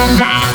Música